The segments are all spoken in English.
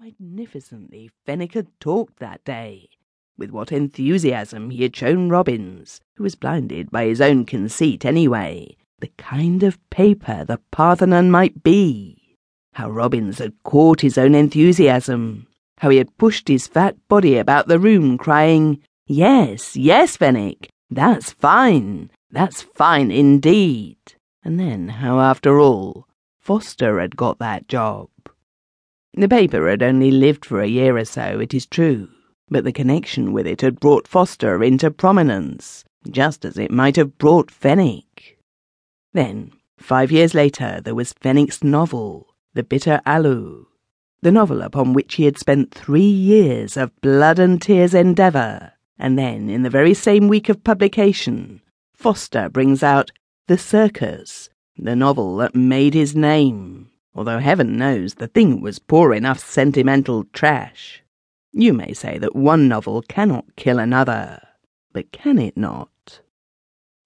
magnificently Fenwick had talked that day! With what enthusiasm he had shown Robbins, who was blinded by his own conceit anyway, the kind of paper the Parthenon might be. How Robbins had caught his own enthusiasm. How he had pushed his fat body about the room, crying, Yes, yes, Fenwick, that's fine, that's fine indeed. And then how, after all, Foster had got that job. The paper had only lived for a year or so, it is true, but the connection with it had brought Foster into prominence, just as it might have brought Fenwick. Then, five years later, there was Fenwick's novel, The Bitter Aloe, the novel upon which he had spent three years of blood and tears endeavour, and then, in the very same week of publication, Foster brings out The Circus, the novel that made his name, although heaven knows the thing was poor enough sentimental trash. You may say that one novel cannot kill another, but can it not?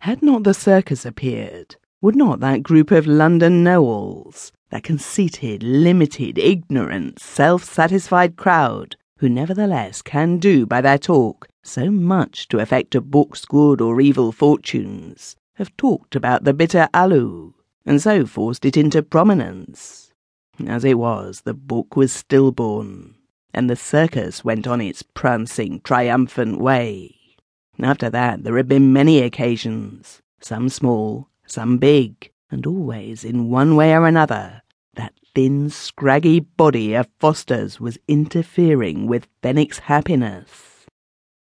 Had not the circus appeared, would not that group of London know-alls, that conceited, limited, ignorant, self-satisfied crowd, who nevertheless can do by their talk so much to affect a book's good or evil fortunes, have talked about the bitter aloe, and so forced it into prominence. As it was, the book was stillborn, and the circus went on its prancing, triumphant way. After that, there had been many occasions, some small, some big, and always, in one way or another, that thin, scraggy body of Foster's was interfering with Fenwick's happiness.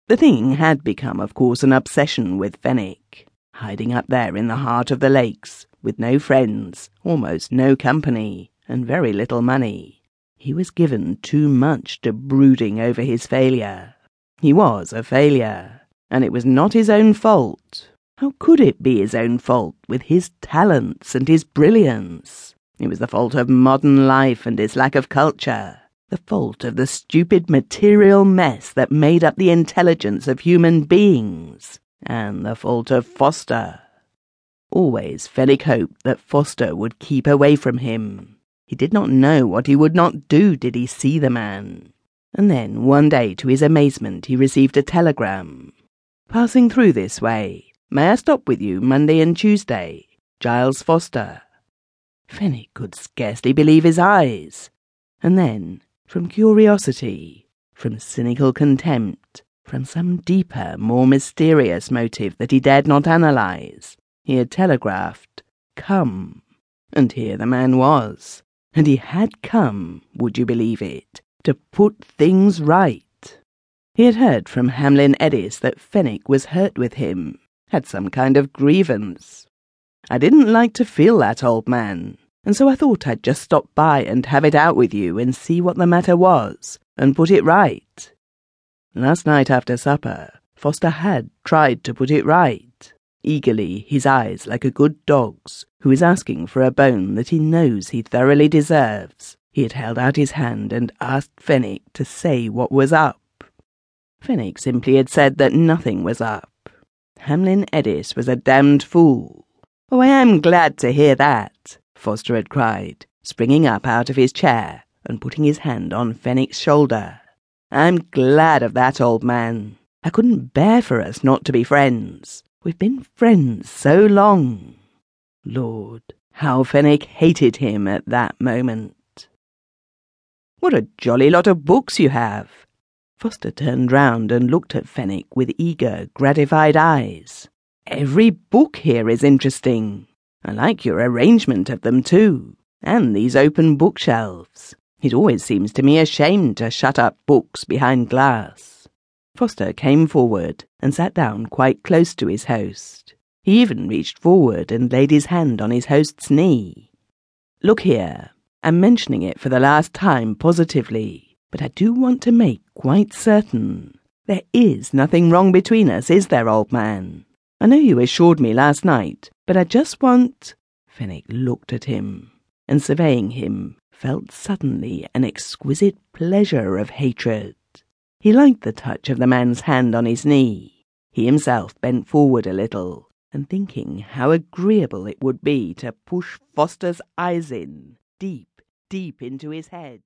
The thing had become, of course, an obsession with Fenwick, hiding up there in the heart of the lakes, with no friends, almost no company, and very little money. He was given too much to brooding over his failure. He was a failure, and it was not his own fault. How could it be his own fault with his talents and his brilliance? It was the fault of modern life and its lack of culture, the fault of the stupid material mess that made up the intelligence of human beings, and the fault of Foster. Always Fenwick hoped that Foster would keep away from him. He did not know what he would not do did he see the man. And then, one day, to his amazement, he received a telegram. Passing through this way, may I stop with you Monday and Tuesday? Giles Foster. Fenwick could scarcely believe his eyes. And then, from curiosity, from cynical contempt, from some deeper, more mysterious motive that he dared not analyze, he had telegraphed, Come. And here the man was. And he had come, would you believe it, to put things right. He had heard from Hamlin Edis that Fenwick was hurt with him, had some kind of grievance. I didn't like to feel that, old man, and so I thought I'd just stop by and have it out with you and see what the matter was, and put it right. Last night after supper, Foster had tried to put it right eagerly, his eyes like a good dog's, who is asking for a bone that he knows he thoroughly deserves. He had held out his hand and asked Fenwick to say what was up. Fenwick simply had said that nothing was up. Hamlin Edis was a damned fool. Oh, I am glad to hear that, Foster had cried, springing up out of his chair and putting his hand on Fenwick's shoulder. I'm glad of that, old man. I couldn't bear for us not to be friends. We've been friends so long. Lord, how Fenwick hated him at that moment. What a jolly lot of books you have. Foster turned round and looked at Fenwick with eager, gratified eyes. Every book here is interesting. I like your arrangement of them, too, and these open bookshelves. It always seems to me a shame to shut up books behind glass. Foster came forward and sat down quite close to his host. He even reached forward and laid his hand on his host's knee. Look here, I'm mentioning it for the last time positively, but I do want to make quite certain. There is nothing wrong between us, is there, old man? I know you assured me last night, but I just want. Fenwick looked at him, and surveying him, felt suddenly an exquisite pleasure of hatred. He liked the touch of the man's hand on his knee. He himself bent forward a little, and thinking how agreeable it would be to push Foster's eyes in, deep, deep into his head.